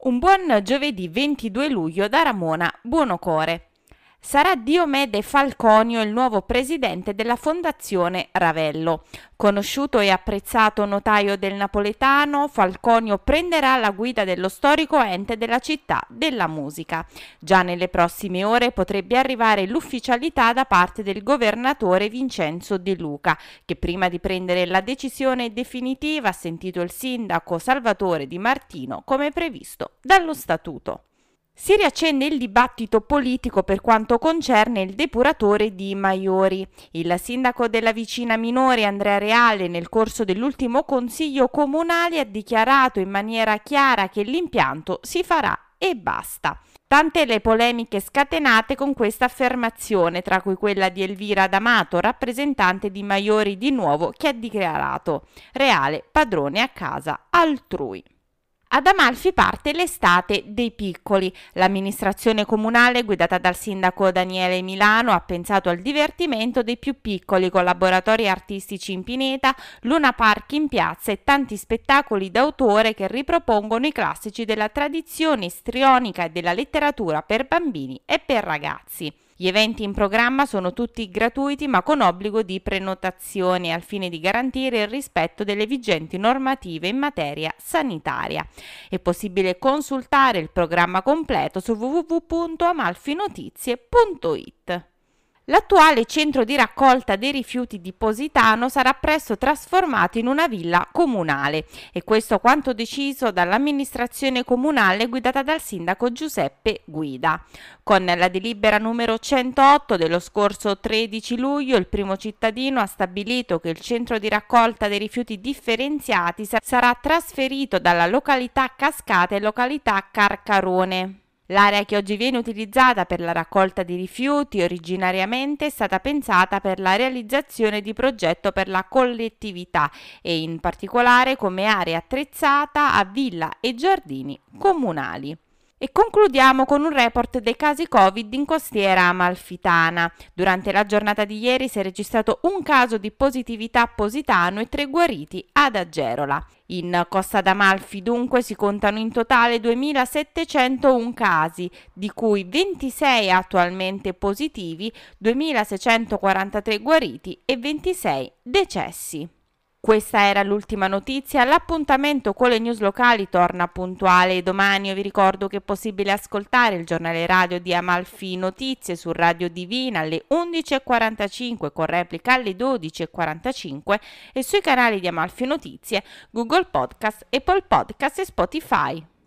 Un buon giovedì 22 luglio da Ramona Buonocore. Sarà Diomede Falconio il nuovo presidente della Fondazione Ravello. Conosciuto e apprezzato notaio del napoletano, Falconio prenderà la guida dello storico ente della città della musica. Già nelle prossime ore potrebbe arrivare l'ufficialità da parte del governatore Vincenzo De Luca, che prima di prendere la decisione definitiva ha sentito il sindaco Salvatore Di Martino come previsto dallo statuto. Si riaccende il dibattito politico per quanto concerne il depuratore di Maiori. Il sindaco della vicina minore Andrea Reale nel corso dell'ultimo consiglio comunale ha dichiarato in maniera chiara che l'impianto si farà e basta. Tante le polemiche scatenate con questa affermazione, tra cui quella di Elvira D'Amato, rappresentante di Maiori di nuovo, che ha dichiarato Reale padrone a casa altrui. Ad Amalfi parte l'estate dei piccoli. L'amministrazione comunale, guidata dal sindaco Daniele Milano, ha pensato al divertimento dei più piccoli, con laboratori artistici in pineta, Luna Park in piazza e tanti spettacoli d'autore che ripropongono i classici della tradizione istrionica e della letteratura per bambini e per ragazzi. Gli eventi in programma sono tutti gratuiti ma con obbligo di prenotazione al fine di garantire il rispetto delle vigenti normative in materia sanitaria. È possibile consultare il programma completo su www.amalfinotizie.it. L'attuale centro di raccolta dei rifiuti di Positano sarà presto trasformato in una villa comunale e questo quanto deciso dall'amministrazione comunale guidata dal sindaco Giuseppe Guida. Con la delibera numero 108 dello scorso 13 luglio il primo cittadino ha stabilito che il centro di raccolta dei rifiuti differenziati sarà trasferito dalla località Cascate e località Carcarone. L'area che oggi viene utilizzata per la raccolta di rifiuti originariamente è stata pensata per la realizzazione di progetto per la collettività e in particolare come area attrezzata a villa e giardini comunali. E concludiamo con un report dei casi Covid in costiera amalfitana. Durante la giornata di ieri si è registrato un caso di positività positano e tre guariti ad Agerola. In Costa d'Amalfi dunque si contano in totale 2.701 casi, di cui 26 attualmente positivi, 2.643 guariti e 26 decessi. Questa era l'ultima notizia, l'appuntamento con le news locali torna puntuale domani. Io vi ricordo che è possibile ascoltare il giornale radio di Amalfi Notizie su Radio Divina alle 11.45 con replica alle 12.45 e sui canali di Amalfi Notizie, Google Podcast, Apple Podcast e Spotify.